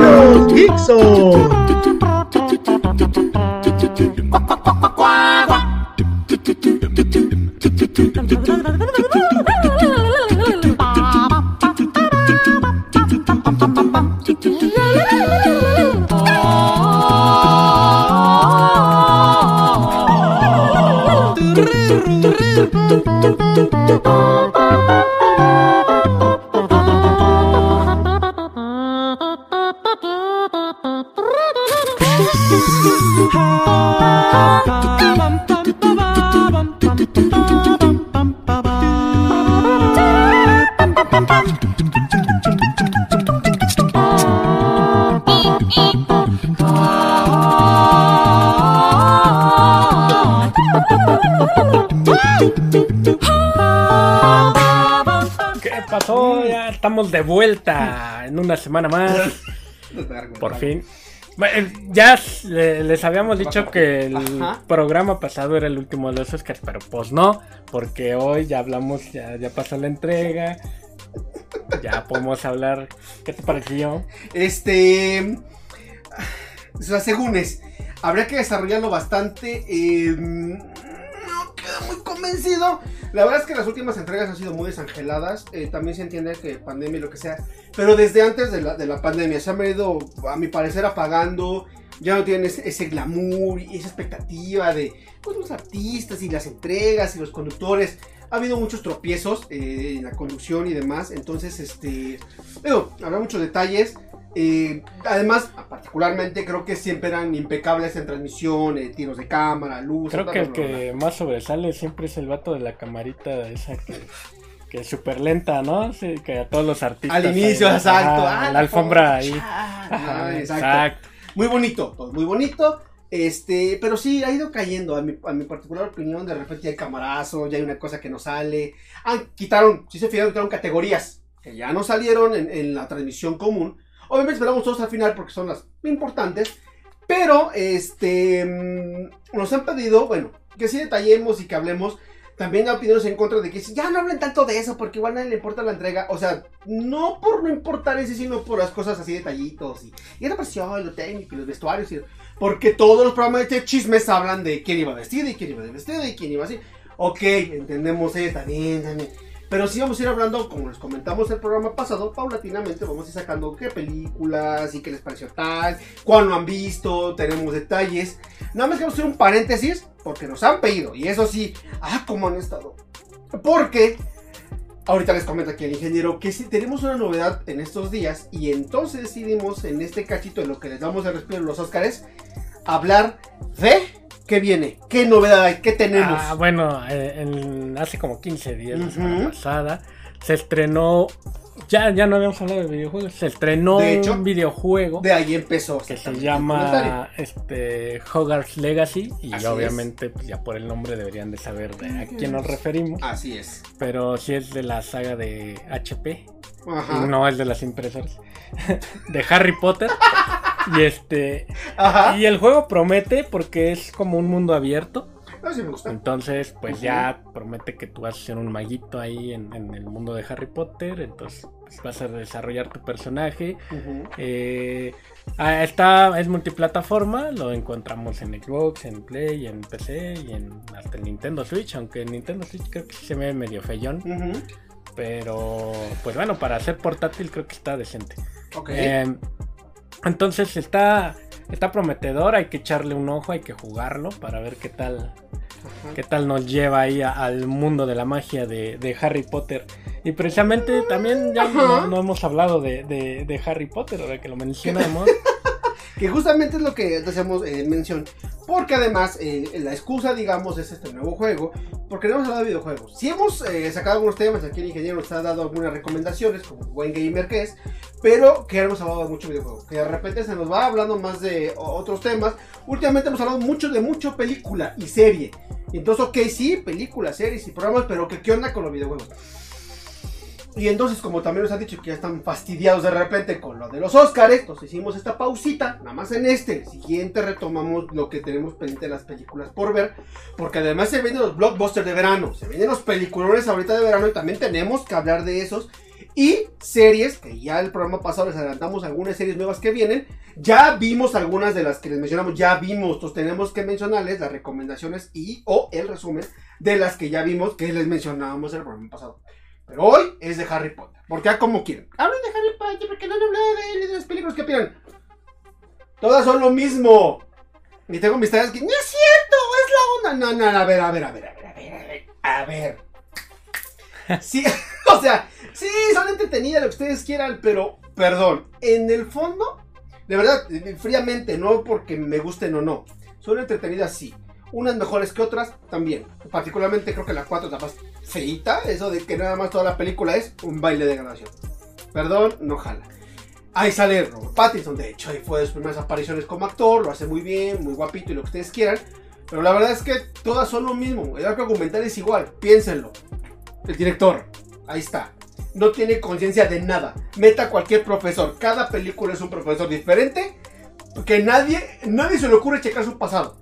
no Geek Soul! Pasó? Ya estamos de vuelta en una semana más. Por fin. Ya le- les habíamos dicho que el Ajá. programa pasado era el último de los Oscars, pero pues no, porque hoy ya hablamos, ya, ya pasó la entrega, ya podemos hablar. ¿Qué te pareció? Este. O sea, según es, habría que desarrollarlo bastante. eh, no queda muy convencido. La verdad es que las últimas entregas han sido muy desangeladas. eh, también se entiende que pandemia y lo que sea. Pero desde antes de la, de la pandemia se han venido, a mi parecer, apagando. Ya no tienen ese, ese glamour y esa expectativa de pues, los artistas y las entregas y los conductores. Ha habido muchos tropiezos eh, en la conducción y demás. Entonces, este. Habrá muchos detalles. Eh, además, particularmente creo que siempre eran impecables en transmisión, eh, tiros de cámara, luz. Creo que el que más sobresale siempre es el vato de la camarita esa que, que es súper lenta, ¿no? Sí, que a todos los artistas. Al inicio, ahí, exacto. ajá, ah, la alfombra ahí. Ajá, ah, exacto. exacto. Muy bonito, todo muy bonito. Este, pero sí, ha ido cayendo, a mi, a mi particular opinión, de repente hay camarazo, ya hay una cosa que no sale. Ah, quitaron, si se fijaron, quitaron categorías que ya no salieron en, en la transmisión común. Obviamente esperamos todos al final porque son las importantes. Pero, este, mm, nos han pedido, bueno, que sí detallemos y que hablemos. También hay opiniones en contra de que ya no hablen tanto de eso porque igual a nadie le importa la entrega. O sea, no por no importar ese, sino por las cosas así detallitos y, y la presión, lo técnico y los vestuarios. Y, porque todos los programas de chismes hablan de quién iba vestido y quién iba de vestido y quién iba así. Ok, entendemos, bien, está bien. Pero sí vamos a ir hablando, como les comentamos el programa pasado, paulatinamente vamos a ir sacando qué películas y qué les pareció tal, cuál han visto, tenemos detalles. Nada más queremos hacer un paréntesis porque nos han pedido, y eso sí, ah, cómo han estado. Porque ahorita les comenta aquí el ingeniero que sí tenemos una novedad en estos días y entonces decidimos en este cachito en lo que les damos el respiro a los Óscares hablar de qué viene, qué novedad hay, qué tenemos. Ah, bueno, eh, en- hace como 15 días, la semana pasada, se estrenó. Ya, ya no habíamos hablado de videojuegos. Se estrenó De hecho, un videojuego de ahí empezó. que se llama este, Hogwarts Legacy. Y Así obviamente, pues ya por el nombre deberían de saber de a quién nos referimos. Así es. Pero sí es de la saga de HP. Ajá. Y no es de las impresoras. de Harry Potter. y este. Ajá. Y el juego promete porque es como un mundo abierto. Ah, sí me gusta. Entonces, pues ya promete que tú vas a ser un maguito ahí en, en el mundo de Harry Potter. Entonces, pues, vas a desarrollar tu personaje. Eh, ah, está, es multiplataforma. Lo encontramos en Xbox, en Play, en PC y en hasta el Nintendo Switch. Aunque en Nintendo Switch creo que se ve medio feyón. Pero, pues bueno, para hacer portátil creo que está decente. Ok. Eh, entonces está, está prometedor, hay que echarle un ojo, hay que jugarlo para ver qué tal, Ajá. qué tal nos lleva ahí a- al mundo de la magia de, de Harry Potter. Y precisamente también ya no hemos hablado de, de- de Harry Potter, ahora que lo mencionamos. Que justamente es lo que hacemos eh, mención. Porque además, eh, la excusa, digamos, es este nuevo juego. Porque no hemos hablado de videojuegos. Si hemos eh, sacado algunos temas, aquí el ingeniero nos ha dado algunas recomendaciones, como buen gamer que es. Pero que hemos hablado de mucho videojuego. Que de repente se nos va hablando más de otros temas. Últimamente hemos hablado mucho de mucho película y serie. Entonces, ok, sí, películas, series y programas, pero que qué onda con los videojuegos. Y entonces, como también nos han dicho que ya están fastidiados de repente con lo de los Oscars, entonces hicimos esta pausita, nada más en este. Siguiente retomamos lo que tenemos pendiente de las películas por ver, porque además se vienen los blockbusters de verano, se vienen los peliculones ahorita de verano y también tenemos que hablar de esos. Y series, que ya el programa pasado les adelantamos algunas series nuevas que vienen. Ya vimos algunas de las que les mencionamos, ya vimos, entonces tenemos que mencionarles las recomendaciones y o el resumen de las que ya vimos que les mencionábamos en el programa pasado. Pero hoy es de Harry Potter, porque a como quieren. Hablen de Harry Potter porque no han hablado de él y de las películas que opinan. Todas son lo mismo. Y tengo mis tareas que no es cierto, es la onda. No, no, no, a ver, a ver, a ver, a ver, a ver, a ver. A ver. Sí, o sea, sí, son entretenidas lo que ustedes quieran, pero, perdón, en el fondo, de verdad, fríamente, no porque me gusten o no, son entretenidas sí. Unas mejores que otras también. Particularmente creo que la 4 está más feita, eso de que nada más toda la película es un baile de grabación. Perdón, no jala. Ahí sale Robert Pattinson, de hecho, ahí fue de sus primeras apariciones como actor, lo hace muy bien, muy guapito y lo que ustedes quieran. Pero la verdad es que todas son lo mismo, el arco argumental es igual, piénsenlo. El director, ahí está. No tiene conciencia de nada. Meta cualquier profesor. Cada película es un profesor diferente. Que nadie, nadie se le ocurre checar su pasado.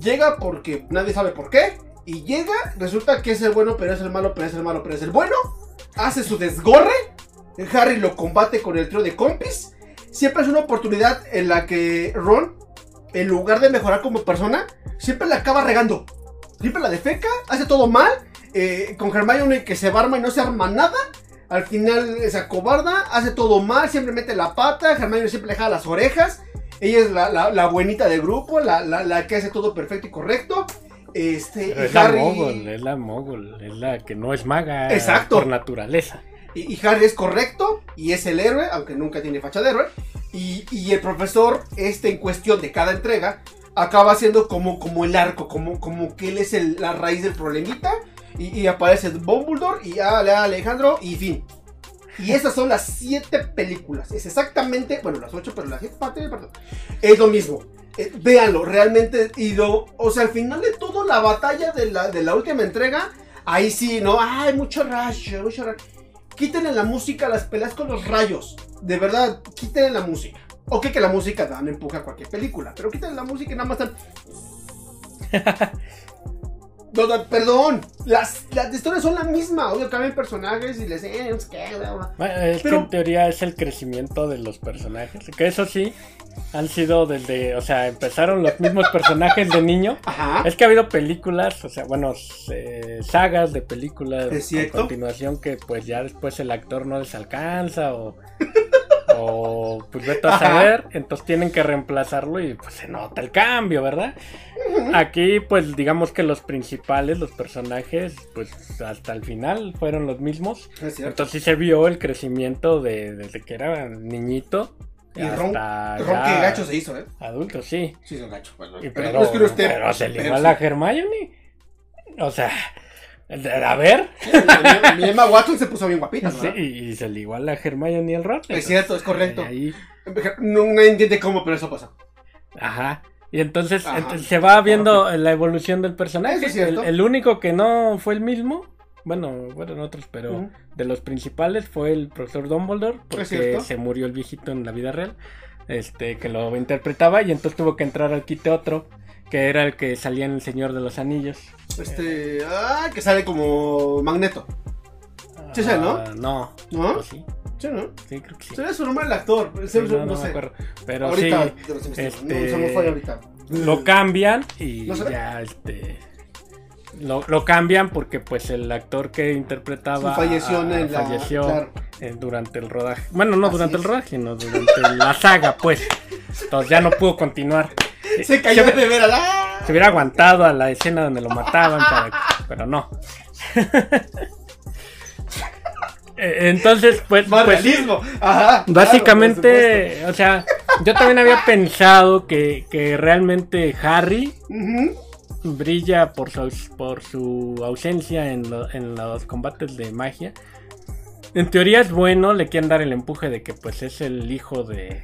Llega porque nadie sabe por qué. Y llega, resulta que es el bueno, pero es el malo, pero es el malo, pero es el bueno. Hace su desgorre. Harry lo combate con el trío de compis. Siempre es una oportunidad en la que Ron, en lugar de mejorar como persona, siempre la acaba regando. Siempre la defeca, hace todo mal. eh, con Hermione que se barma y no se arma nada. Al final se acobarda, hace todo mal, siempre mete la pata. Hermione siempre le jala las orejas. Ella es la, la- la buenita del grupo, la- la que hace todo perfecto y correcto. Este, Pero y es la Harry- mogul, es la mogul, es la que no es maga Exacto. por naturaleza. Y, y Harry es correcto y es el héroe, aunque nunca tiene facha de héroe. Y, y el profesor, este en cuestión de cada entrega, acaba siendo como, como el arco, como, como que él es el- la raíz del problemita. Y, y aparece Dumbledore y Ale- Alejandro y fin. Y esas son las siete películas. Es exactamente, bueno, las ocho, pero las siete partes, perdón. Es lo mismo. Eh, véanlo, realmente. Y lo, o sea, al final de todo, la batalla de la, de la última entrega, ahí sí, ¿no? Ay, mucho rayo, mucho rayo. Quítenle la música las peleas con los rayos. De verdad, quítenle la música. Ok que la música dan empuje a cualquier película, pero quítenle la música y nada más están... Perdón, las, las historias son la misma. Obvio, cambian personajes y les eh, no sé qué, bla, bla. Bueno, es Pero- que en teoría es el crecimiento de los personajes. Que eso sí, han sido desde, o sea, empezaron los mismos personajes de niño. Ajá. Es que ha habido películas, o sea, bueno, eh, sagas de películas a continuación que pues ya después el actor no les alcanza o, o pues vete a Ajá. saber, entonces tienen que reemplazarlo y pues se nota el cambio, ¿verdad? Aquí pues digamos que los principales, los personajes, pues hasta el final fueron los mismos. Es. Entonces sí se vio el crecimiento de, desde que era niño Y Ron, Ron gacho se hizo, ¿eh? adulto, sí. Sí, hizo gacho. Bueno, Y pero, pero, es pero se sí. a Hermione. O sea, a ver. Mi, Emma Watson se puso bien guapita, Sí, ¿verdad? y, se le igual a Hermione y el Ron. Es cierto, es correcto. Ahí, No, no entiende cómo, pero eso pasa. ajá. Y entonces, Ajá. entonces se va viendo la evolución del personaje. Es. El, el único que no fue el mismo, bueno, fueron otros, pero de los principales fue el profesor Dumbledore, porque se murió el viejito en la vida real, este, que lo interpretaba, y entonces tuvo que entrar al quite otro, que era el que salía en El Señor de los Anillos. Este. Ah, que sale como Magneto. Sí, ¿no? Ah, no. ¿No? ¿O sí? Sí, ¿no? Sí, creo que sí. Sería su nombre el actor. Sí, no, no, no me sé. acuerdo. Pero ahorita sí, este, No, se me fue ahorita. lo cambian y ¿No ya este lo, lo cambian porque pues el actor que interpretaba Sí, falleció a- en la- falleció claro. eh, durante el rodaje. Bueno, no Así durante el es. rodaje, sino durante la saga, pues. Entonces ya no pudo continuar. Se cayó de al. ¡Ah! se hubiera aguantado a la escena donde lo mataban, para- pero no. Eh, Entonces, pues, Más pues, realismo. Ajá. claro, por Básicamente, o sea, yo también había pensado que, que realmente Harry brilla por su, por su ausencia en, lo- en los combates de magia. En teoría es bueno, le quieren dar el empuje de que pues es el hijo de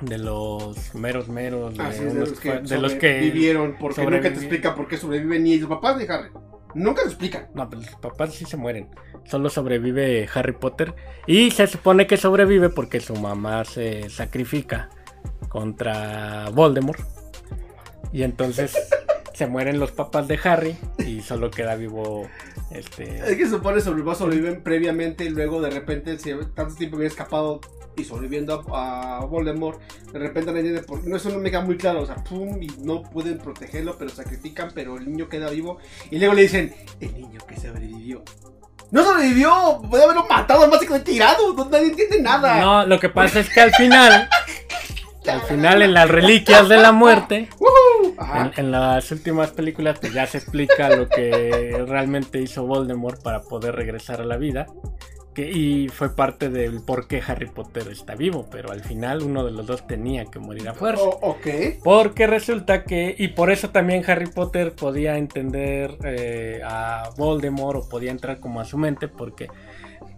de los meros meros, de, Así es, de los que, de los que vivieron, porque nunca te explica por qué sobreviven ni los papás de Harry. Nunca te explican. No, pues los papás sí se mueren. Solo sobrevive Harry Potter. Y se supone que sobrevive porque su mamá se sacrifica contra Voldemort. Y entonces se mueren los papás de Harry y solo queda vivo este Es que se supone sobrevivió, sobreviven previamente y luego de repente, si tanto tiempo había escapado y sobreviviendo a, a Voldemort, de repente no entiende por no eso no me queda muy claro, o sea, pum, y no pueden protegerlo, pero sacrifican, pero el niño queda vivo y luego le dicen, el niño que sobrevivió. No sobrevivió, puede haberlo matado, más que tirado, no, nadie entiende nada. No, lo que pasa es que al final al final en las reliquias de la muerte en, en las últimas películas pues ya se explica lo que realmente hizo Voldemort para poder regresar a la vida que, y fue parte del por qué Harry Potter está vivo pero al final uno de los dos tenía que morir a fuerza O- ok. porque resulta que, y por eso también Harry Potter podía entender eh, a Voldemort o podía entrar como a su mente, porque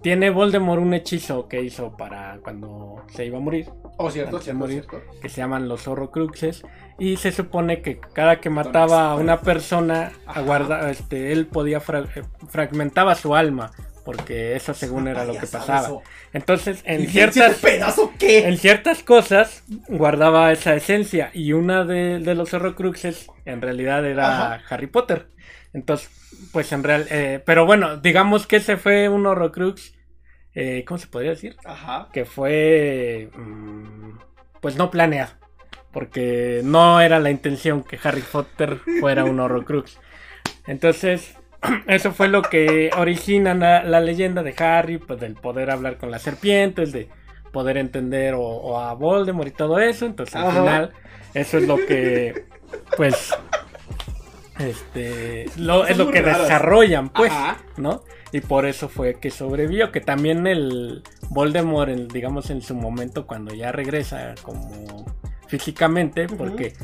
tiene Voldemort un hechizo que hizo para cuando se iba a morir, Oh, cierto, cierto, morir. cierto. que se llaman los Horrocruxes, y se supone que cada que mataba a una persona, aguarda, este, él podía fra- eh, fragmentaba su alma, porque eso según era lo que pasaba. Entonces, ¿Y en ciertas pedazo qué? en ciertas cosas guardaba esa esencia y una de, de los Horrocruxes en realidad era Ajá. Harry Potter. Entonces, pues en real, eh, pero bueno, digamos que ese fue un Horrocrux, eh, ¿cómo se podría decir? Ajá. Que fue, mm, pues no planeado, porque no era la intención que Harry Potter fuera un Horrocrux. Entonces, eso fue lo que origina la, la leyenda de Harry, pues del poder hablar con las serpientes, de poder entender o, o a Voldemort y todo eso. Entonces, al Ajá. final, eso es lo que, pues, este, lo, es lo que raras. desarrollan, pues, Ajá. ¿no? Y por eso fue que sobrevivió, que también el Voldemort, digamos, en su momento, cuando ya regresa como físicamente, porque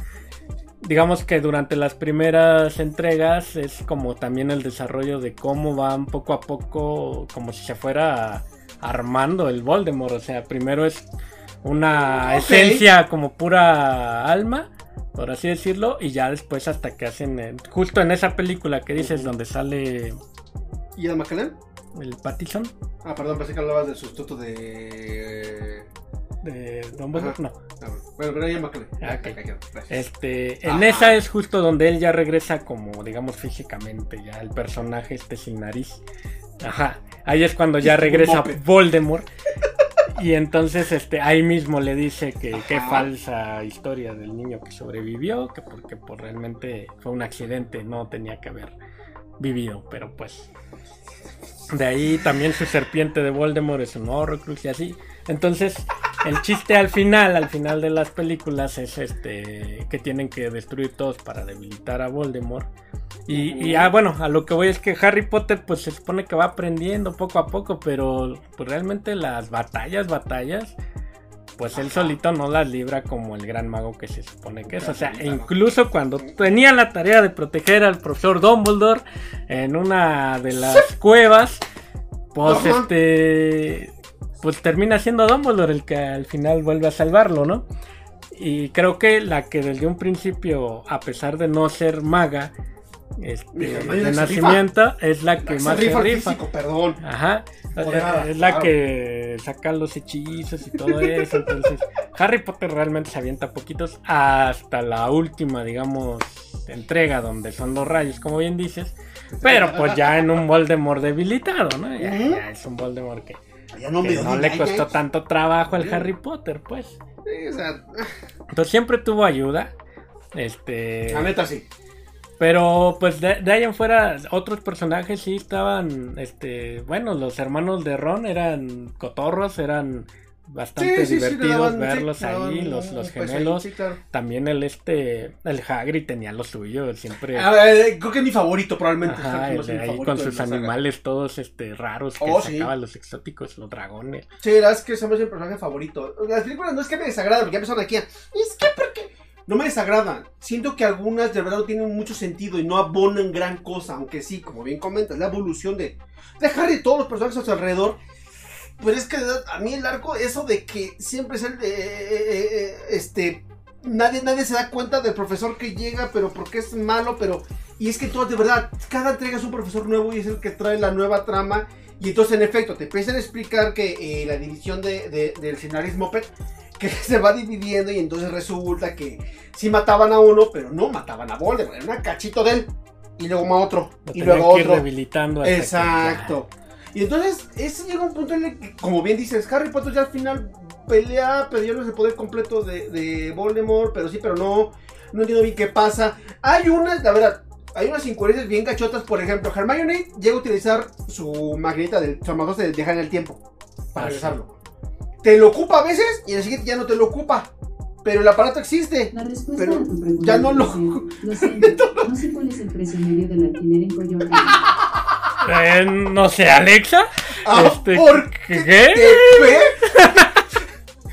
digamos que durante las primeras entregas es como también el desarrollo de cómo van poco a poco, como si se fuera armando el Voldemort. O sea, primero es una esencia como pura alma, por así decirlo, y ya después hasta que hacen, eh, justo en esa película que dices, donde sale ¿Y Ian McKellen? el Pattison Ah, perdón, pensé que hablabas del sustituto de. De Dumbledore, Ajá. no. Ah, bueno, pero. Ah. Ya, ya quedó, gracias. Este, en Ajá. esa es justo donde él ya regresa como, digamos, físicamente, ya el personaje este sin nariz. Ajá, ahí es cuando ya regresa. Voldemort. Y entonces este, ahí mismo le dice que qué falsa historia del niño que sobrevivió, que porque pues, realmente fue un accidente, no tenía que haber vivido, pero pues... De ahí también su serpiente de Voldemort es un Horrocrux y así. Entonces, el chiste al final, al final de las películas es este que tienen que destruir todos para debilitar a Voldemort. Y, y, ah, bueno, a lo que voy es que Harry Potter pues se supone que va aprendiendo poco a poco, pero pues realmente las batallas, batallas, pues él solito no las libra como el gran mago que se supone que es. O sea, incluso cuando tenía la tarea de proteger al profesor Dumbledore en una de las cuevas, pues Ajá. este pues termina siendo Dumbledore el que al final vuelve a salvarlo, ¿no? Y creo que la que desde un principio, a pesar de no ser maga, este, de nacimiento, es la que La más se rifa rifa. físico, perdón. Ajá, Moderada, es la claro. que saca los hechizos y todo eso. Entonces, Harry Potter realmente se avienta poquitos hasta la última, digamos, entrega donde son los rayos, como bien dices. Pero pues ya en un Voldemort debilitado, ¿no? Ya es un Voldemort que, Ya no, que le costó tanto trabajo al. Harry Potter, pues. Sí, o sea, Entonces siempre tuvo ayuda. Este. la neta sí. Pero pues de, de ahí en fuera, otros personajes sí estaban, este, bueno, los hermanos de Ron eran cotorros, eran bastante Sí, sí, divertidos sí, verlos ahí, los, los ahí, gemelos. claro. También el este, el Hagrid tenía lo suyo, siempre, A ver, creo que es mi favorito, probablemente. ajá, el de ahí con de sus saga. animales todos este raros que Oh, sí. sacaban los exóticos, los dragones. Sí, la verdad es que somos mi personaje favorito. Las películas no es que me desagradan, porque ya empezaron aquí. Es que porque. No me desagradan. Siento que algunas de verdad no tienen mucho sentido y no abonan gran cosa. Aunque sí, como bien comentas, la evolución de. De Harry y todos los personajes a su alrededor. Pero es que a mí el arco, eso de que siempre es el de. eh, eh, eh, este. Nadie, nadie se da cuenta del profesor que llega, pero porque es malo, pero. Y es que todo, de verdad, cada entrega es un profesor nuevo y es el que trae la nueva trama. Y entonces, en efecto, te empiezan a explicar que eh, la división de, de- del Sinaris Moped, que se va dividiendo y entonces resulta que sí mataban a uno, pero no mataban a Voldemort, era un cachito de él. Y luego a otro, Lo y luego que ir otro. rehabilitando. hasta que Exacto. Y entonces, ese llega un punto en el que, como bien dices, Harry Potter ya al final pelea, no es el poder completo de, de Voldemort, pero sí, pero no. No entiendo bien qué pasa. Hay unas, la verdad, hay unas incoherencias bien gachotas. Por ejemplo, Hermione llega a utilizar su magneta del su armagos de viajar en el tiempo para regresarlo. Te lo ocupa a veces y en el siguiente ya no te lo ocupa. Pero el aparato existe. La respuesta Pero a tu pregunta ya no lo- Lo siento, no sé cuál es el precio medio del alquiler en Coyoacán. Eh, no sé, Alexa. Ah, Este, ¿Por ¿qué? ¿Qué?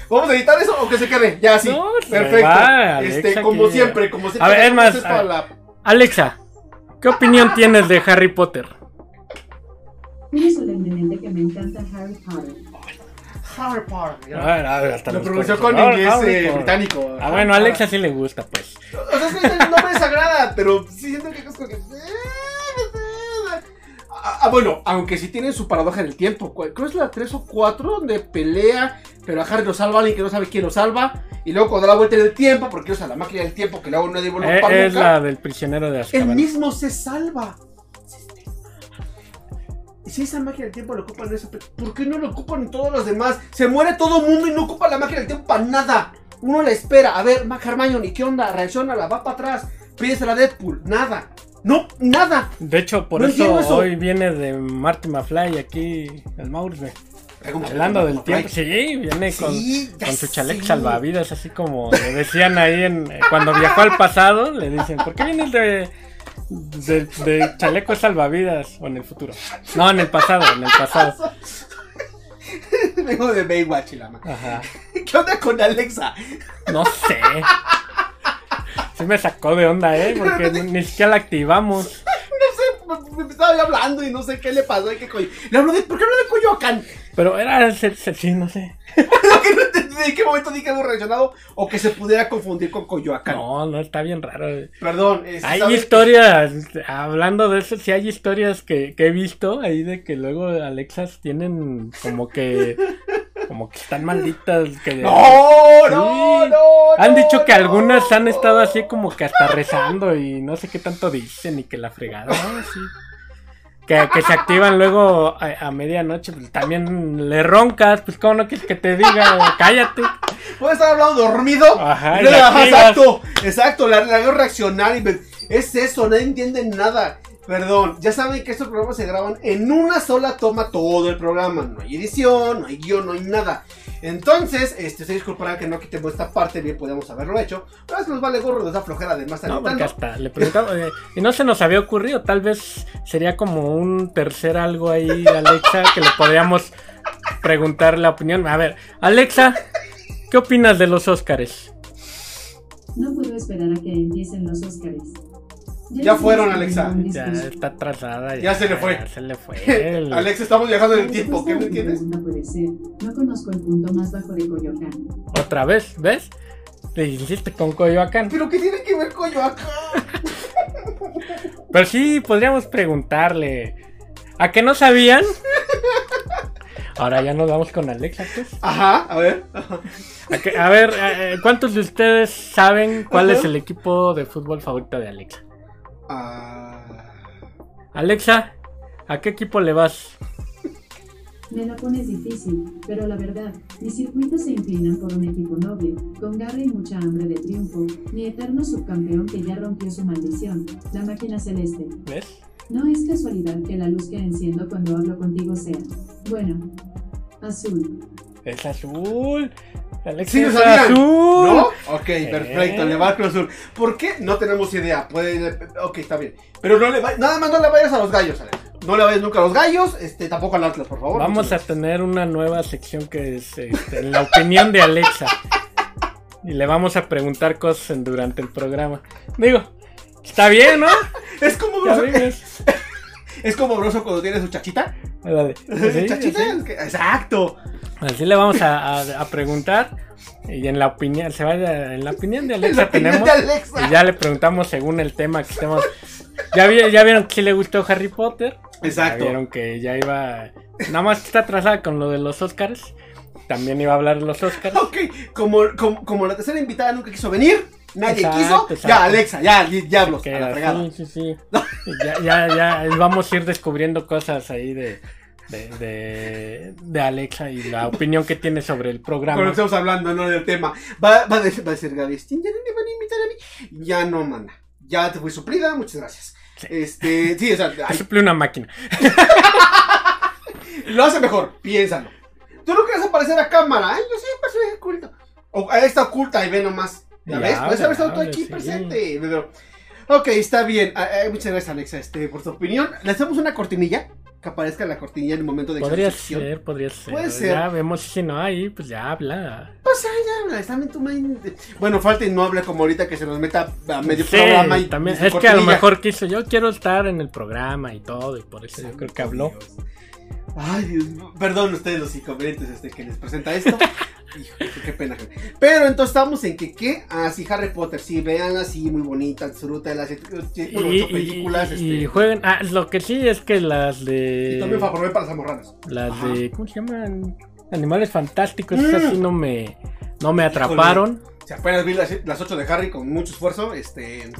¿Vamos a editar eso o que se quede? Ya, sí. No, Perfecto. va, Alexa, este, como que- siempre, como siempre. A ver, es más, a- la- Alexa, ¿qué opinión tienes de Harry Potter? Juro solemnemente que me encanta Harry Potter. Harry Potter. A ver, a ver, hasta Lo pronunció con inglés Harry eh, británico. Ah, bueno, a Alexa sí le gusta, pues. O sea, es que no me desagrada, pero sí siento que es como que. Ah, ah, bueno, aunque sí tienen su paradoja en el tiempo. Creo que es la 3 o 4 donde pelea, pero a Harry lo salva alguien que no sabe quién lo salva. Y luego cuando da la vuelta en el tiempo, porque usa la máquina del tiempo que luego nadie vuelve a Eh, ocupar es nunca. la del prisionero de El Azkaban. mismo se salva. Y si esa máquina del tiempo lo ocupan en eso, ¿por qué no lo ocupan en todos los demás? Se muere todo el mundo y no ocupa la máquina del tiempo para nada. Uno la espera. A ver, Mac Hermione, ¿qué onda? Reacciona, la va para atrás. Pídesela a Deadpool. Nada. No, nada. De hecho, por No eso, hoy viene de Marty McFly aquí el Maurice. Hablando del tiempo, sí, viene con, Sí, ya con su chaleco salvavidas, así como le decían ahí en, cuando viajó al pasado, le dicen, ¿por qué vienes de, de, de chaleco salvavidas? O en el futuro. No, en el pasado, en el pasado. Vengo de Baywatch y la Ajá. ¿Qué onda con Alexa? No sé. Sí me sacó de onda, ¿eh? Porque ni, siquiera la activamos. No sé, me, me estaba hablando y no sé qué le pasó. y qué coño. Le hablo de, ¿Por qué hablo de Coyoacán? Pero era, sí, no sé. En qué momento dije algo relacionado o que se pudiera confundir con Coyoacán. No, no, está bien raro. Perdón. este, Hay historias, hablando de eso, sí hay historias que, que he visto ahí de que luego Alexas tienen como que, como que están malditas. Que No, no, no. Han dicho que algunas han estado así como que hasta rezando y no sé qué tanto dicen y que la fregada, ¿no? Sí. Que, que se activan luego a, a medianoche, pues también le roncas, pues cómo no quieres que te diga, cállate. Puedes estar hablando dormido. Ajá, exacto, exacto. La, la hago reaccionar y me- es eso, nadie entiende nada. Perdón, ya saben que estos programas se graban en una sola toma todo el programa. No hay edición, no hay guion, no hay nada. Entonces, este, se disculparán que no quitemos esta parte, bien podemos haberlo hecho. Pero es que nos vale gorro, nos da flojera además No, porque hasta le preguntaba, eh, y no se nos había ocurrido, tal vez sería como un tercer algo ahí, Alexa, que le podríamos preguntar la opinión. A ver, Alexa, ¿qué opinas de los Óscares? No puedo esperar a que empiecen los Óscares. Ya fueron, Alexa. Ya está atrasada. Ya se le fue. Ya se le fue. el- Alex, estamos viajando en el tiempo, ¿qué me entiendes? puede ser, no conozco el punto más bajo de Coyoacán. Otra vez, ¿ves? Le hiciste con Coyoacán. Pero ¿qué tiene que ver Coyoacán? Pero sí, podríamos preguntarle. ¿A qué no sabían? Ahora ya nos vamos con Alexa, pues. Ajá, a ver. A, que- a ver, eh, ¿cuántos de ustedes saben cuál Ajá. es el equipo de fútbol favorito de Alexa? Ah, Alexa, ¿a qué equipo le vas? Me la pones difícil, pero la verdad, mis circuitos se inclinan por un equipo noble, con garra y mucha hambre de triunfo, mi eterno subcampeón que ya rompió su maldición, la máquina celeste. ¿Ves? No es casualidad que la luz que enciendo cuando hablo contigo sea, bueno, azul. Es azul. Alexa Sí, es sabían, azul. ¿No? Ok, Eh. perfecto, le va al Cruz Azul. ¿Por qué? No tenemos idea. Puede, ok, está bien. Pero no le va- nada más no le vayas a los gallos, Alex. No le vayas nunca a los gallos, este, tampoco al Atlas, por favor. Vamos a tener una nueva sección que es este, la opinión de Alexa. Y le vamos a preguntar cosas en- durante el programa. Digo, está bien, ¿no? Es como vives. es como broso cuando tiene su chachita. Dale. Sí, chachita, sí. es exacto. Así le vamos a, a- a preguntar. Y en la opinión, se vaya, en la opinión de Alexa opinión tenemos. de Alexa. Y ya le preguntamos según el tema que estemos. Ya, vi- ya vieron que sí le gustó Harry Potter. Exacto. Ya vieron que ya iba. Nada más está atrasada con lo de los Oscars. también iba a hablar de los Oscars. Ok, como, como, como la tercera invitada nunca quiso venir, nadie Exacto, quiso. exacto. Ya, Alexa, ya, di- diablos, a la fregada. sí, sí, sí. Ya, ya, ya vamos a ir descubriendo cosas ahí de, de, de, de Alexa y la opinión que tiene sobre el programa. que estamos hablando, no del tema. Va, va, a, decir, va a decir Gaby, "Sting, ¿ya no me van a invitar a mí? Ya no, mana. Ya te fui suplida, muchas gracias. Sí. Este, sí, o sea, Suple una máquina. lo hace mejor, piénsalo. Tú no quieres aparecer a cámara, ay, yo soy oculto. O está oculta y ve nomás. ¿Ya, Ya, ves? Puedes haber estado tú aquí sí. presente. Pero, ok, está bien. Ah, ah, muchas gracias, Alexa, este, por tu opinión. Le hacemos una cortinilla, que aparezca la cortinilla en el momento de Podría exposición. ser, podría ser. Puede ser. Ya vemos si no hay, pues ya habla. Pues ya habla, está en tu mente. Bueno, falta y no hable como ahorita que se nos meta a medio Sí, programa y también. Es que a lo mejor quiso, yo quiero estar en el programa y todo, y por eso yo creo que habló. Ay, Dios mío. Perdón ustedes los inconvenientes este, que les presenta esto. Hijo, qué pena. Pero entonces estamos en que, ¿qué? Ah, sí, Harry Potter, sí, véanla, sí, muy bonita, disfruta las Y, películas. y- y este, jueguen. Ah, lo que sí es que las y de. también favor para las amorranas. Las Ajá. de. ¿Cómo se llaman? Animales fantásticos. Mm. Esas sí no me. No me atraparon. Si apenas vi las, las 8 de Harry con mucho esfuerzo, este.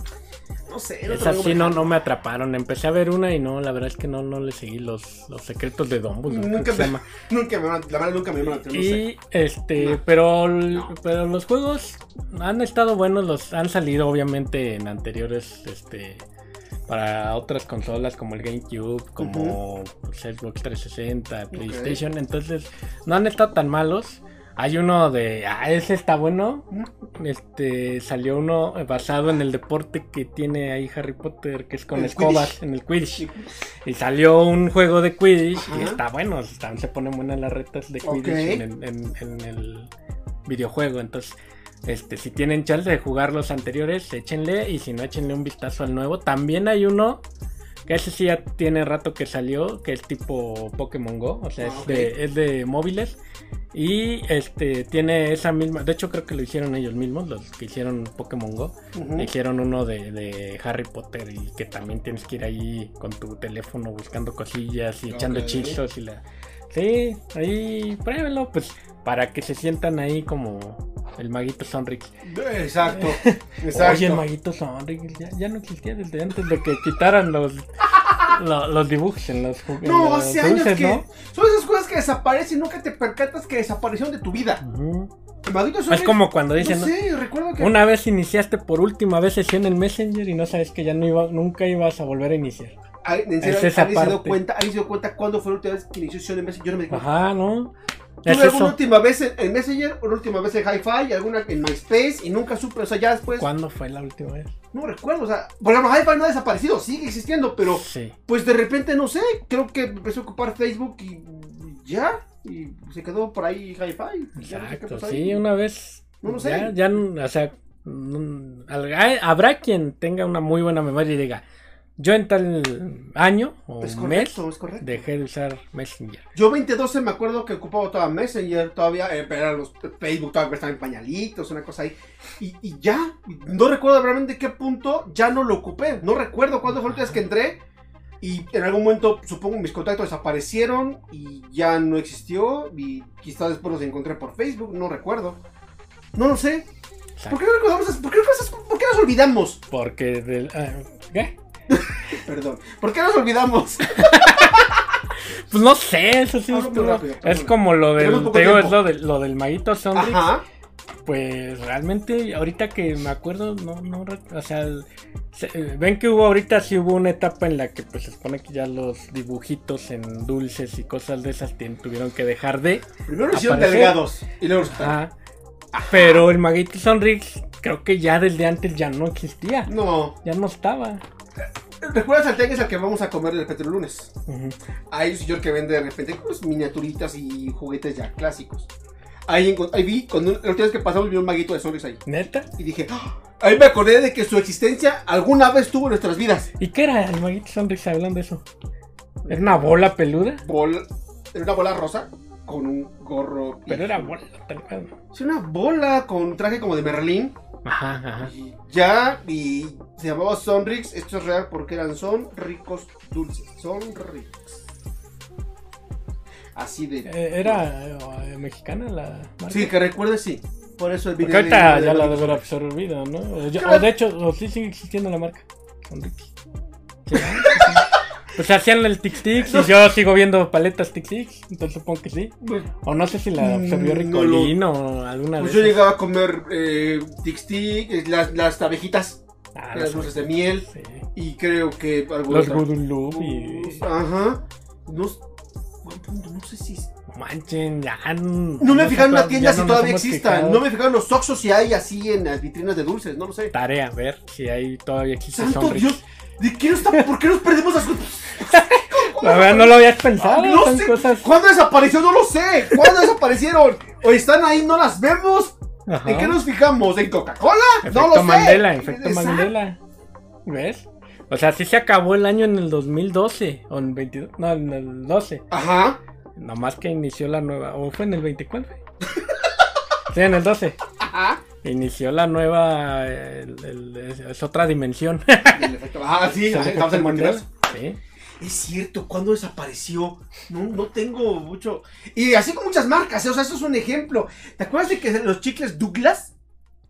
No sé, no Esas sí no, no me atraparon. Empecé a ver una y no, la verdad es que no, no le seguí los, los secretos de Dumbledore. Nunca me, nunca me la verdad nunca me la atención, no sé. Y este, No. pero, pero los juegos han estado buenos, los han salido obviamente en anteriores, este, para otras consolas como el GameCube, como pues, Xbox 360, PlayStation, entonces no han estado tan malos. Hay uno de, ah, ese está bueno. Este, salió uno basado en el deporte que tiene ahí Harry Potter, que es con escobas, Quidditch. en el Quidditch. Y salió un juego de Quidditch y está bueno, están, se ponen buenas las retas de Quidditch en, el, en- en el videojuego. Entonces, este, si tienen chance de jugar los anteriores, échenle y si no, échenle un vistazo al nuevo. También hay uno que ese sí ya tiene rato que salió, que es tipo Pokémon Go, o sea, Ah, es, de, es de móviles. Y este tiene esa misma, de hecho creo que lo hicieron ellos mismos, los que hicieron Pokémon Go. Ujú. Hicieron uno de, de Harry Potter y que también tienes que ir ahí con tu teléfono buscando cosillas y echando hechizos y la... Sí, ahí pruébenlo, pues para que se sientan ahí como el maguito Sonrix. Exacto, exacto. Oye, el maguito Sonrix ya, ya no existía desde antes de que quitaran los, lo- los, dibujos en los juegos. No, hace años que. Son esas cosas que desaparecen y nunca te percatas que desaparecieron de tu vida. Ujú. Maldito Es como cuando dicen, No ¿no? sé, recuerdo que. Una vez iniciaste por última vez sesión en Messenger y no sabes que ya no iba, nunca ibas a volver a iniciar. Ay, en serio, es esa ¿alguien se dio parte. cuenta? ¿Alguien se dio cuenta cuándo fue la última vez que inició sesión en Messenger? Yo no me di cuenta. Ajá, ¿no? Tuve Es alguna última vez en, en Messenger, una última vez en Hi-Fi, alguna en MySpace y nunca supe, o sea, ya después. ¿Cuándo fue la última vez? No recuerdo, o sea, por ejemplo, Hi-Fi no ha desaparecido, sigue existiendo, pero Sí. pues de repente no sé, creo que empezó a ocupar Facebook y ya, y se quedó por ahí Hi-Fi. ya no sé Exacto, sí, ahí. una vez. No lo sé. Ya, ya, o sea, habrá quien tenga una muy buena memoria y diga, yo en tal año o Es mes correcto, es correcto. dejé de usar Messenger. Yo 2012 me acuerdo que ocupaba toda Messenger, todavía, eh, pero los Facebook todavía estaban en pañalitos, una cosa ahí. Y, y ya, no recuerdo realmente qué punto ya no lo ocupé. No recuerdo cuándo fue la última vez que entré. Y en algún momento, supongo, mis contactos desaparecieron y ya no existió. Y quizás después los encontré por Facebook, no recuerdo. No lo sé. ¿Por qué no recordamos? ¿Por qué, por qué nos olvidamos? Porque del... ah, ¿Qué? Perdón. ¿Por qué nos olvidamos? Pues no sé, eso sí estuvo- rápido, Es como lo del... Te digo, es lo, del- lo del maguito Sonrix. Ajá. Pues realmente, ahorita que me acuerdo, no, no, o sea, se- eh, ven que hubo ahorita, sí hubo una etapa en la que pues se supone que ya los dibujitos en dulces y cosas de esas tuvieron que dejar de, Primero hicieron delgados y luego los Ajá. pero el maguito Sonrix creo que ya desde antes ya no existía, No. ya no estaba. ¿Recuerdas al tianguis al que vamos a comer de repente el lunes? Hay un señor que vende de repente pues, miniaturitas y juguetes ya clásicos. Ahí, vi, cuando, la última vez que pasamos vi un maguito de Sonrix ahí. ¿Neta? Y dije, ¡Ah! ahí me acordé de que su existencia alguna vez tuvo en nuestras vidas. ¿Y qué era el maguito Sonrix hablando de eso? ¿Era una bola peluda? Era una bola rosa con un gorro. Pero era bola, cual. Sí, una bola con un traje como de Merlín. Ajá, ajá. Y ya, y se llamaba Sonrix. Esto es real porque eran son ricos dulces. Son ricos. así de... Eh, ¿Era eh, mexicana la marca? Sí, que recuerde, sí. Por eso el Porque video ahorita de- ya de- la debe haber absorbido, ¿no? O, yo- Creo- o de hecho, o sí sigue existiendo la marca. Con Ricky. Sí, ¿no? Sí. Pues hacían el Tic Tix y yo sigo viendo paletas Tic Tix, entonces supongo que sí. Pues, O no sé si la absorbió Mm, Ricolino o alguna pues de yo llegaba a comer eh, Tic Tic, las, las abejitas, Ah, las dulces de miel, Sí. y creo que Los. Gudulup y... Ajá. No, no sé si... Manchen, ya. No me he fijado en la tienda si todavía existan. No me en los Oxxos si hay así en las vitrinas de dulces. No lo sé. Tarea, a ver si ahí todavía existe ¡Santo. Dios! ¿De qué está? ¿Por qué nos perdemos las cosas? La verdad no lo habías pensado, No son sé. cosas... ¿Cuándo desapareció? No lo sé. ¿Cuándo desaparecieron? ¿O están ahí? ¿No las vemos? Ajá. ¿En qué nos fijamos? ¿En Coca-Cola? Efecto no lo sé. Mandela, efecto Exacto. Mandela. ¿Ves? O sea, sí se acabó el año en el 2012, o en 22, no, en el 12. Ajá. Nomás que inició la nueva, o fue en el 20, ¿cuál fue? Sí, en el 12. Inició la nueva, el- el- es, es otra dimensión. Ah, sí. Estamos en. Sí. Es cierto, ¿cuándo desapareció? No, no tengo mucho. Y así con muchas marcas, ¿eh? o sea, eso es un ejemplo. ¿Te acuerdas de que los chicles Douglas,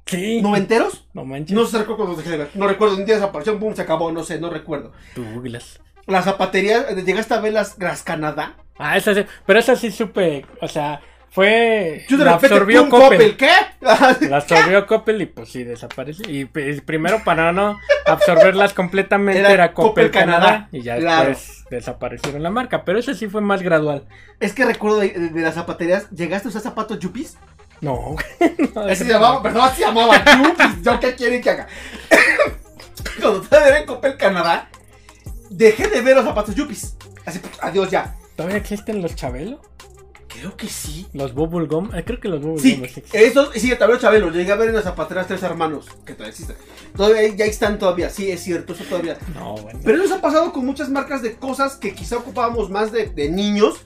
Sí. noventeros? No manches. No sé recuerdo cuando dejé de ver. No recuerdo, un día desapareció, boom, se acabó, no sé, no recuerdo. Douglas. Las zapaterías, eh, ¿llegaste a ver las, las Canadá? Ah, esa sí. Pero esa sí supe, o sea, fue... Yo de la repente, absorbió pum, Coppel. Coppel, ¿qué? La absorbió Coppel y pues sí, desapareció. Y pues, primero para no absorberlas completamente Era era, Coppel, Coppel Canadá, Canadá, Y ya claro. después desaparecieron la marca. Pero ese sí fue más gradual. es que recuerdo de, de- de las zapaterías, ¿llegaste a usar zapatos Yuppies? No, no, Así se llamaba, perdón, así se llamaba Yuppies. ¿Yo qué quieren que haga? Cuando estaba en Coppel Canadá, dejé de ver los zapatos Yuppies. Así, pues, adiós ya. ¿Todavía existen los Chabelo? Creo que sí. Los Bubble Gum. Eh, creo que los Bubble Sí, existen. esos, sí, también Chabelo, llegué a ver en las zapateras Tres Hermanos, que todavía existen. Todavía, ya están todavía, sí, es cierto, eso todavía. No, bueno. Pero eso ha pasado con muchas marcas de cosas que quizá ocupábamos más de, de niños,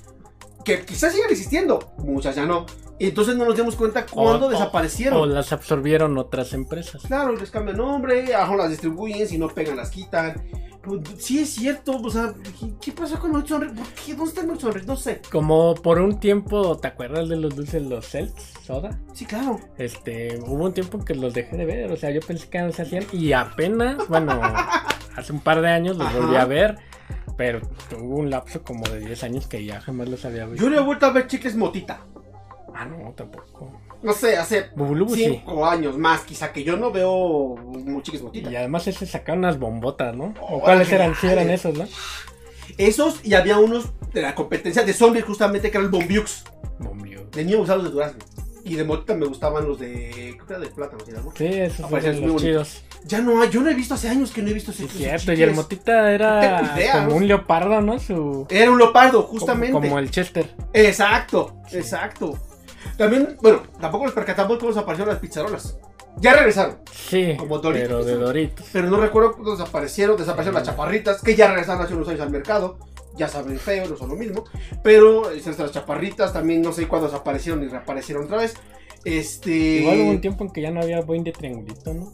que quizás sigan existiendo, muchas ya no. Y entonces no nos dimos cuenta cuándo O- desaparecieron. O las absorbieron otras empresas. Claro, les cambian nombre, abajo las distribuyen, si no pegan las quitan. Pero sí es cierto, o sea, ¿qué, pasó con Melchor Sonrix? ¿Por qué? ¿Dónde está el Melchor Sonrix? No sé. Como por un tiempo, ¿te acuerdas de los dulces, los Celts, soda? Sí, claro. Este, hubo un tiempo que los dejé de ver, o sea, yo pensé que no se hacían y apenas, bueno, hace un par de años los Ajá. volví a ver, pero hubo un lapso como de 10 años que ya jamás los había visto. Yo no he vuelto a ver chicles motita. Ah, no, tampoco. No sé, hace Bubulubu sí. cinco años más, quizá que yo no veo muy chicles motita. Y además ese sacaron unas bombotas, ¿no? ¿O cuáles eran? Sí eran esos, ¿no? Esos y había unos de la competencia de zombies justamente que eran los Bombiux. Bombio. De niño me gustaban los de durazno. Y de motita me gustaban los de. Creo que era de plátano, ¿sí? Sí, esos muy los bonito. chidos. Ya no hay, yo no he visto hace años que no he visto Sí, esos cierto. Y el motita era No idea, como ¿no? un leopardo, ¿no? Su... Era un leopardo, justamente. como el Chester. Exacto, exacto. También, bueno, tampoco nos percatamos cómo desaparecieron las pizzarolas. Ya regresaron, Sí, Como Doritos. pero de Doritos. pero no recuerdo cuándo desaparecieron. Desaparecieron las chaparritas, que ya regresaron hace unos años al mercado. Ya saben, feo, no son lo mismo. Pero esas las chaparritas también no sé cuándo desaparecieron y reaparecieron otra vez. Este. Igual hubo un tiempo en que ya no había buen de triangulito, ¿no?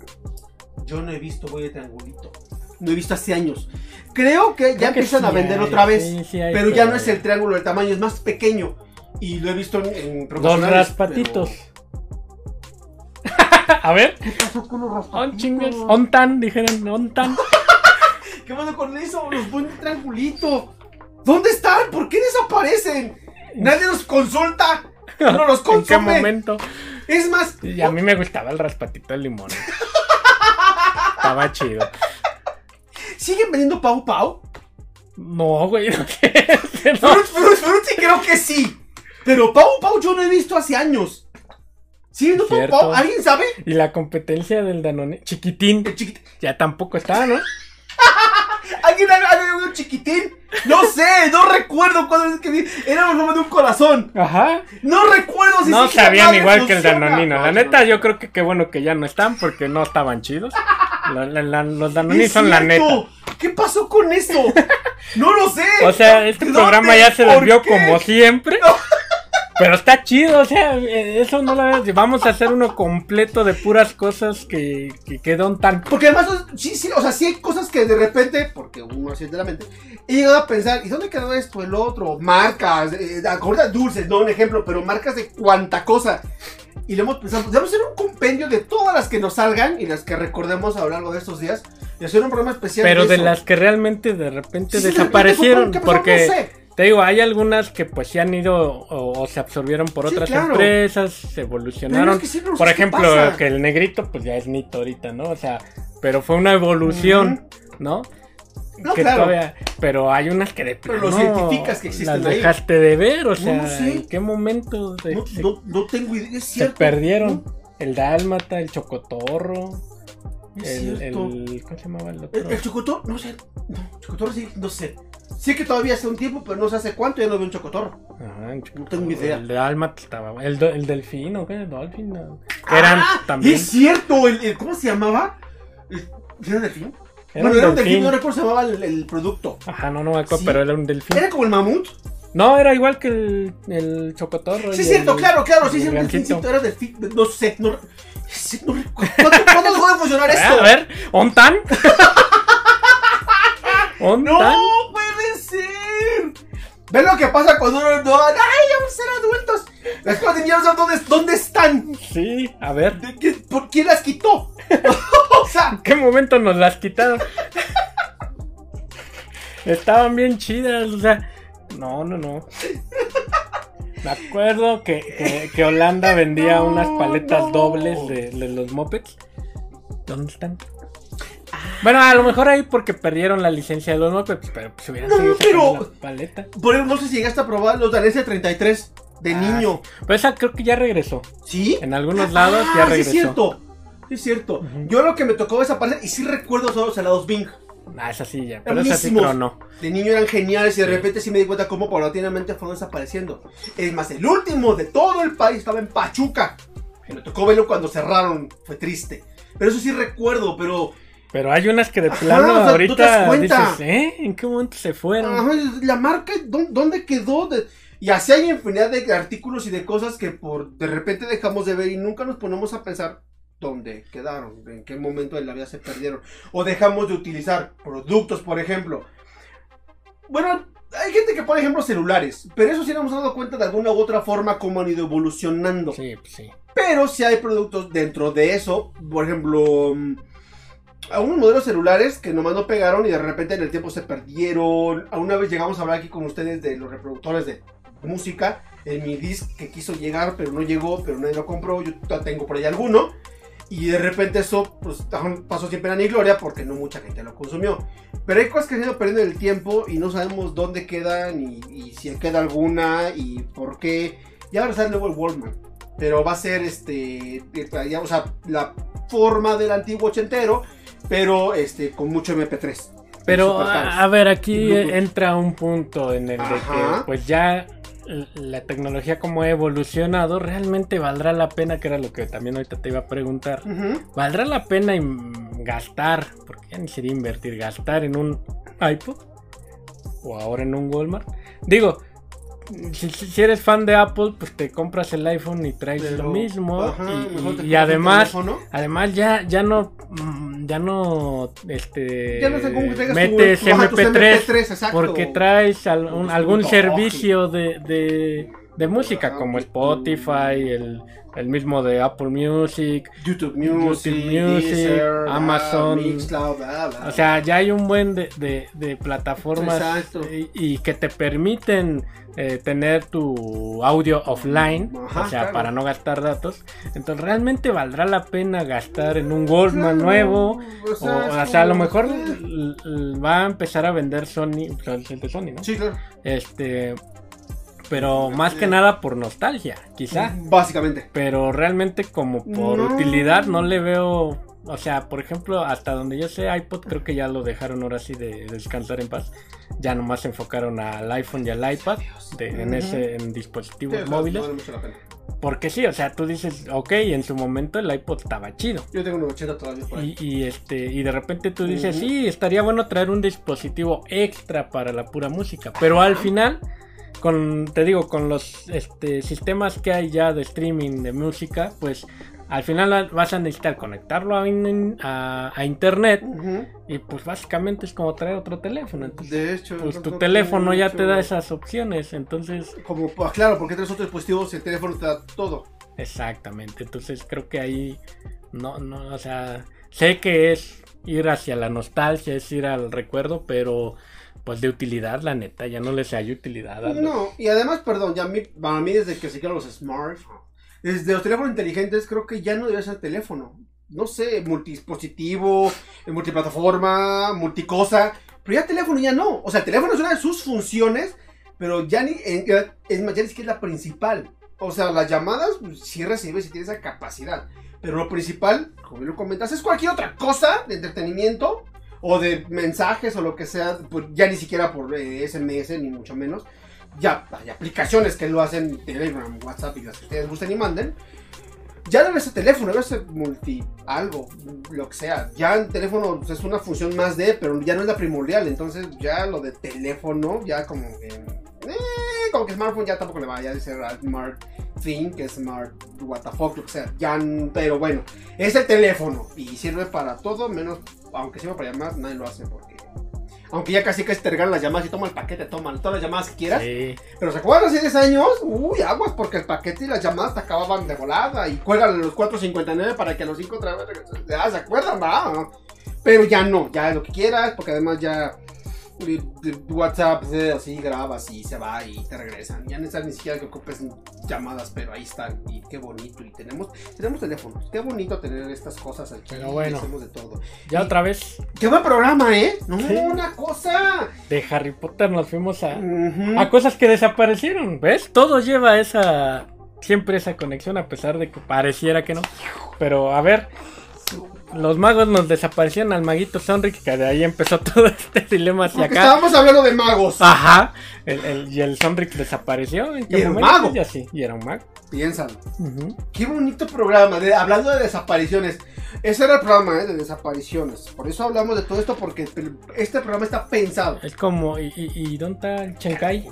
Yo no he visto voy de triangulito. No he visto hace años. Creo que ya que empiezan sí a vender hay, otra vez. sí, sí hay, pero ya no es el triángulo, el tamaño es más pequeño. Y lo he visto en, en Dos promocionales, raspatitos. A ver, ¿Qué pasó con los on raspatitos? chingues, ontan, dijeron, ontan. ¿Qué pasó con eso? Los buen triangulito. ¿Dónde están? ¿Por qué desaparecen? Nadie los consulta. No los ¿En qué consume. momento? Es más, Y a mí me gustaba el raspatito de limón. Estaba chido. ¿siguen vendiendo Pau Pau? No, güey, no, ¿qué? No. Fruit, Fruit, Fruit sí creo que sí. Pero Pau Pau yo no he visto hace años. ¿Siguen viendo Pau. Pau? ¿Alguien sabe? Y la competencia del Danone, chiquitín, El chiquitín. ya tampoco está, ¿no? ¿Alguien ha un chiquitín? No sé, no recuerdo cuándo es que vi. Era un nombre de un corazón. Ajá. No recuerdo si No sabían igual que el. Danonino. No, La neta, no. yo creo que qué bueno que ya no están porque no estaban chidos. La- la- la- los Danoni Es son la neta. ¿Qué pasó con eso? No lo sé. O sea, este programa ya se ¿Por desvió qué? como siempre. Pero está chido, o sea, eso no lo veo. Vamos a hacer uno completo de puras cosas que, que quedan tan. Porque además, sí, sí, o sea, sí hay cosas que de repente, porque uno así de la mente, he llegado a pensar, ¿y dónde quedó esto, el otro? Marcas, eh, dulces, no un ejemplo, pero marcas de cuánta cosa. Y le hemos pensado, debemos hacer un compendio de todas las que nos salgan y las que recordemos a lo largo de estos días y hacer un programa especial. Pero de las que realmente de repente Sí, sí, de repente desaparecieron. que porque. no sé. Te digo, hay algunas que pues se han ido o, o se absorbieron por Sí, otras claro. empresas, se evolucionaron. es que por ejemplo, que el negrito pues ya es nito ahorita, ¿no? O sea, pero fue una evolución, ¿no? No, que claro. todavía, pero hay unas que de Pero los identificas que existen las ahí. dejaste de ver, o sea, no sé. ¿en qué momento de- No, se, no, no tengo idea, es se cierto. perdieron? No, El dálmata, el chocotorro, es el, cierto. el- ¿cómo se llamaba el otro? El, el chocotorro, no sé. No, chocotorro sí, no sé. Sí que todavía hace un tiempo, pero no sé hace cuánto ya no veo un chocotorro. Ajá, el No tengo idea. El dálmata estaba, el, do- el delfín, ¿o qué? El dolphin, no. Eran Ah, también. Es cierto, el, ¿cómo se llamaba? ¿Era delfín? Era bueno, un era un delfín, no recuerdo se llamaba el, producto. Ajá, no, no me acuerdo, Sí. pero era un delfín. ¿Era como el mamut? No, era igual que el, el chocotorro. Sí, es cierto, claro, claro, sí, sí, era delfín, no sé, no, ¿Cuándo, ¿Cuándo dejó de funcionar esto? A ver, ¿ontan? ¿Ontan? ¡No puede ser! ¿Ven lo que pasa cuando uno no... ¡Ay, vamos a ser adultos! Las cosas de niños, ¿dónde, ¿dónde están? Sí, a ver. ¿De qué- ¿Por quién las quitó? o sea, ¿En qué momento nos las quitaron? Estaban bien chidas, o sea. No, no, no. Me acuerdo que, que, que Holanda vendía No, unas paletas no. dobles de, de los mopeds. ¿Dónde están? Bueno, a lo mejor ahí porque perdieron la licencia de los mopeds, pero pues hubieran No, seguido pero- sacando la paleta. por ejemplo, no sé si llegaste a probar los daneses 33 de Ah, niño. Pero esa creo que ya regresó. ¿Sí? En algunos lados ya Ah, Sí, regresó. es cierto. Sí, es cierto. Yo lo que me tocó esa parte, y sí recuerdo son los helados Bing. Ah, esa sí ya. Pero esa sí tronó. De niño eran geniales y de repente sí me di cuenta cómo paulatinamente fueron desapareciendo. Es más, el último de todo el país estaba en Pachuca. Me tocó verlo cuando cerraron. Fue triste. Pero eso sí recuerdo, pero... Pero hay unas que de Ajá, plano o sea, ¿tú te das ahorita cuenta? dices, ¿eh? ¿En qué momento se fueron? Ajá, la marca, ¿dó- ¿dónde quedó? Y así hay infinidad de artículos y de cosas que por de repente dejamos de ver y nunca nos ponemos a pensar dónde quedaron, en qué momento de la vida se perdieron. O dejamos de utilizar productos, por ejemplo. Bueno, hay gente que pone ejemplos celulares, pero eso sí nos hemos dado cuenta de alguna u otra forma cómo han ido evolucionando. Sí, pues sí. Pero sí hay productos dentro de eso, por ejemplo, mm, algunos modelos celulares que nomás no pegaron y de repente en el tiempo se perdieron. Alguna vez llegamos a hablar aquí con ustedes de los reproductores de música, el mi disc que quiso llegar pero no llegó, pero nadie lo compró, yo tengo por ahí alguno. Y de repente eso pues, pasó sin pena ni gloria porque no mucha gente lo consumió. Pero hay cosas que han ido perdiendo en el tiempo y no sabemos dónde quedan y, y si queda alguna y por qué. Y ahora sale luego el Walmart. Pero va a ser este, ya, o sea, la forma del antiguo ochentero, pero este, con mucho MP3. Pero a, a ver, aquí entra un punto en el de que pues ya la tecnología como ha evolucionado, realmente valdrá la pena, que era lo que también ahorita te iba a preguntar. ¿valdrá la pena gastar, porque ya ni sería invertir, gastar en un iPod o ahora en un Walmart? Digo, si, si- eres fan de Apple, pues te compras el iPhone y traes Pero, lo mismo ajá, y- además... Además ya ya no mm, ya no este Ya no sé cómo que traigas tu- metes tu- ajá, tus MP3 MP3, exacto. porque traes al- un- Tus algún servicio de, de, de música Ajá, como pues, Spotify, el, el mismo de Apple Music, YouTube Music, YouTube Music, Deezer, bla, Amazon. Mixcloud, bla, bla. o sea, ya hay un buen de, de- de plataformas y que te permiten eh, tener tu audio offline, Ajá, o sea, claro. para no gastar datos. Entonces, ¿realmente valdrá la pena gastar en un Goldman Claro, nuevo? o sea, o es sea, a lo mejor eh. va a empezar a vender Sony, Sony, ¿no? Sí, claro. Este, pero más que nada por nostalgia, quizá. Básicamente. Pero realmente como por No. utilidad no le veo, o sea, por ejemplo, hasta donde yo sé, iPod creo que ya lo dejaron ahora sí de descansar en paz. Ya nomás se enfocaron al iPhone y al iPad de- en ese en dispositivos móviles. no vale mucho la pena. Porque sí, o sea, tú dices, ok, en su momento el iPod estaba chido. Yo tengo un 80 todavía por ahí. Y, y, este y de repente tú dices, sí, estaría bueno traer un dispositivo extra para la pura música. Pero al final, con, te digo, con los este, sistemas que hay ya de streaming de música, pues al final vas a necesitar conectarlo a, in- a- a internet y pues básicamente es como traer otro teléfono. Entonces, De hecho, pues tu no teléfono ya te da esas opciones, entonces Como, pues, claro, porque tienes otros dispositivos, el teléfono te da todo. exactamente, entonces creo que ahí no, no, o sea, sé que es ir hacia la nostalgia, es ir al recuerdo, pero pues de utilidad, la neta, ya no les hay utilidad. a los- No, y además, perdón, ya a mí, para mí desde que se crearon los smartphones, desde los teléfonos inteligentes, creo que ya no debe ser teléfono. No sé, multidispositivo, eh, multiplataforma, multicosa, pero ya teléfono ya no. O sea, el teléfono es una de sus funciones, pero ya ni, es más, ya ni siquiera es la principal. O sea, las llamadas pues, sí recibes y tienes esa capacidad. Pero lo principal, como lo comentas, es cualquier otra cosa de entretenimiento o de mensajes o lo que sea, pues ya ni siquiera por eh, SMS ni mucho menos. Ya hay aplicaciones que lo hacen, Telegram, WhatsApp y las que ustedes gusten y manden. Ya debe ser teléfono, debe ser multi algo, lo que sea. Ya en teléfono pues, es una función más de, pero ya no es la primordial. Entonces ya lo de teléfono, ya como que... eh, como que smartphone ya tampoco le va a ser smart thing, que smart what the fuck, lo que sea. Ya, pero bueno, es el teléfono y sirve para todo, menos, aunque sirva para llamadas, nadie lo hace porque... Aunque ya casi que te regalan las llamadas y toma el paquete, toman todas las llamadas que quieras. Sí. Pero ¿se acuerdan hace 10 años? Uy, aguas, porque el paquete y las llamadas te acababan de volada. Y juegan los 4.59 para que a los 5 otra vez ¿se acuerdan? va? Pero ya no, ya es lo que quieras, porque además ya WhatsApp así grabas y se va y te regresan. Ya no necesitas ni siquiera que ocupes llamadas, pero ahí están. Y qué bonito. Y tenemos, tenemos teléfonos. Qué bonito tener estas cosas aquí. Pero bueno. Hacemos de todo. Ya Y- otra vez Qué buen programa, ¿eh? No, Sí. una cosa. de Harry Potter nos fuimos a, a cosas que desaparecieron, ¿ves? Todo lleva esa siempre esa conexión a pesar de que pareciera que no. Pero a ver, los magos nos desaparecieron al maguito Sonric, que de ahí empezó todo este dilema hacia Porque acá. estábamos hablando de magos. Ajá, el, el- y el Sonric desapareció. ¿En Y era un mago. Ya sí, y era un mago. Piénsalo. Qué bonito programa, de, hablando de desapariciones. Ese era el programa ¿eh? de desapariciones. Por eso hablamos de todo esto, porque este programa está pensado. Es como, ¿y, y, y dónde está el Chenkai?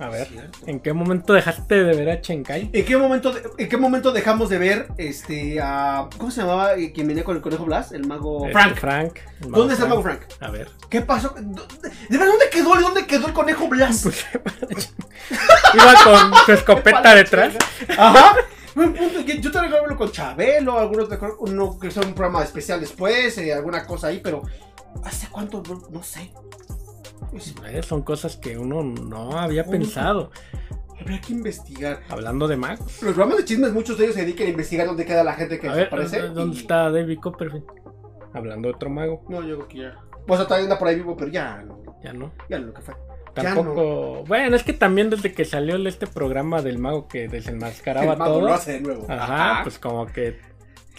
A ver. ¿en qué momento dejaste de ver a Chenkai? ¿En qué momento, de- en qué momento dejamos de ver este a ¿cómo se llamaba eh, quien venía con el conejo Blas? El mago Este, Frank. Frank. el ¿Dónde está el mago Frank? A ver. ¿Qué pasó? ¿Dó- ¿De verdad dónde quedó? ¿Dónde quedó el conejo Blas? Pues, Iba con su escopeta detrás. Ajá. Yo te recuerdo verlo con Chabelo, algunos uno que son un programa especial después, eh, alguna cosa ahí, pero ¿hace cuánto? No, no sé. Pues, Eh, Son cosas que uno no había pensado. habría que investigar. Hablando de magos. Los programas de chismes, muchos de ellos se dedican a investigar dónde queda la gente que A ver, desaparece. ¿dónde y- está David Copperfield? Hablando de otro mago. No, yo creo que ya. Pues todavía anda por ahí vivo, pero ya no. Ya no. Ya no lo que fue. Tampoco. Bueno, es que también desde que salió este programa del mago que desenmascaraba El mago todo. lo hace de nuevo. Ajá, pues como que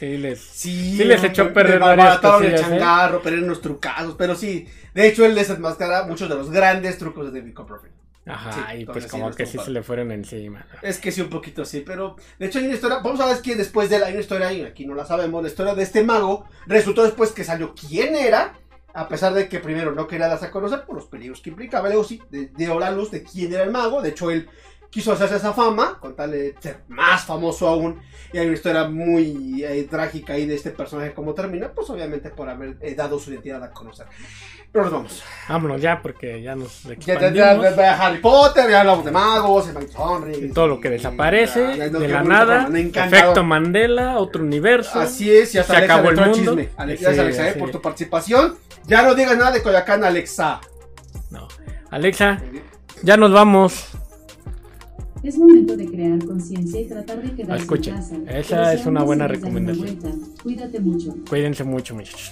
sí les. Sí, Sí les echó a perder varias malbarataron el cosillas, ¿eh? changarro, perdieron los trucados, pero sí. De hecho, él desenmascara muchos de los grandes trucos de David Copperfield. Ajá, Sí, y pues como que sí se le fueron encima. Es que sí, un poquito sí, pero de hecho hay una historia, vamos a ver que después de la hay una historia, y aquí no la sabemos, la historia de este mago, resultó después que salió quién era, a pesar de que primero no quería darse a conocer por los peligros que implicaba, luego sí, de- dio la luz de quién era el mago, de hecho él quiso hacerse esa fama, con tal de ser más famoso aún, y hay una historia muy eh, trágica ahí de este personaje, cómo termina, pues obviamente por haber eh, dado su identidad a conocer. Pero nos vamos. Vámonos ya, porque ya nos Ya, ya, ya, ya, Harry Potter, ya hablamos de magos, el Magic Henry, Y todo lo que y- desaparece ya, de la nada. Efecto Mandela, otro universo. Así es, ya Se Alexa acabó el mundo. chisme. Ale- Sí, Gracias, Alexa, eh, sí. por tu participación. Ya no digas nada de Coyacán, Alexa. No. Alexa, ya nos vamos. Es momento de crear conciencia y tratar de quedarse Escuchen, en casa. esa Pero es una buena recomendación. Cuídate mucho. Cuídense mucho, muchachos.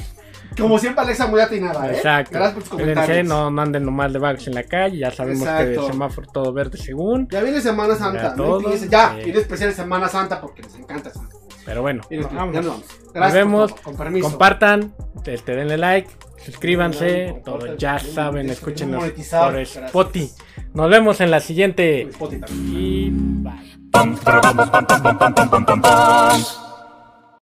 Como siempre, Alexa, muy atinada, ¿eh? Exacto. Gracias por tus Cuídense, comentarios. no, no anden nomás de vagos en la calle. Ya sabemos que Exacto. el semáforo todo verde según. Ya viene Semana Santa. Ya ¿no? ya, sí. viene especial Semana Santa porque les encanta Santa. Pero bueno, nos vamos. nos vamos. Gracias. vemos. Con permiso. Compartan, este, denle like, suscríbanse, todo ya saben, escúchenos por. Spotify. Nos vemos en la siguiente. Y bye.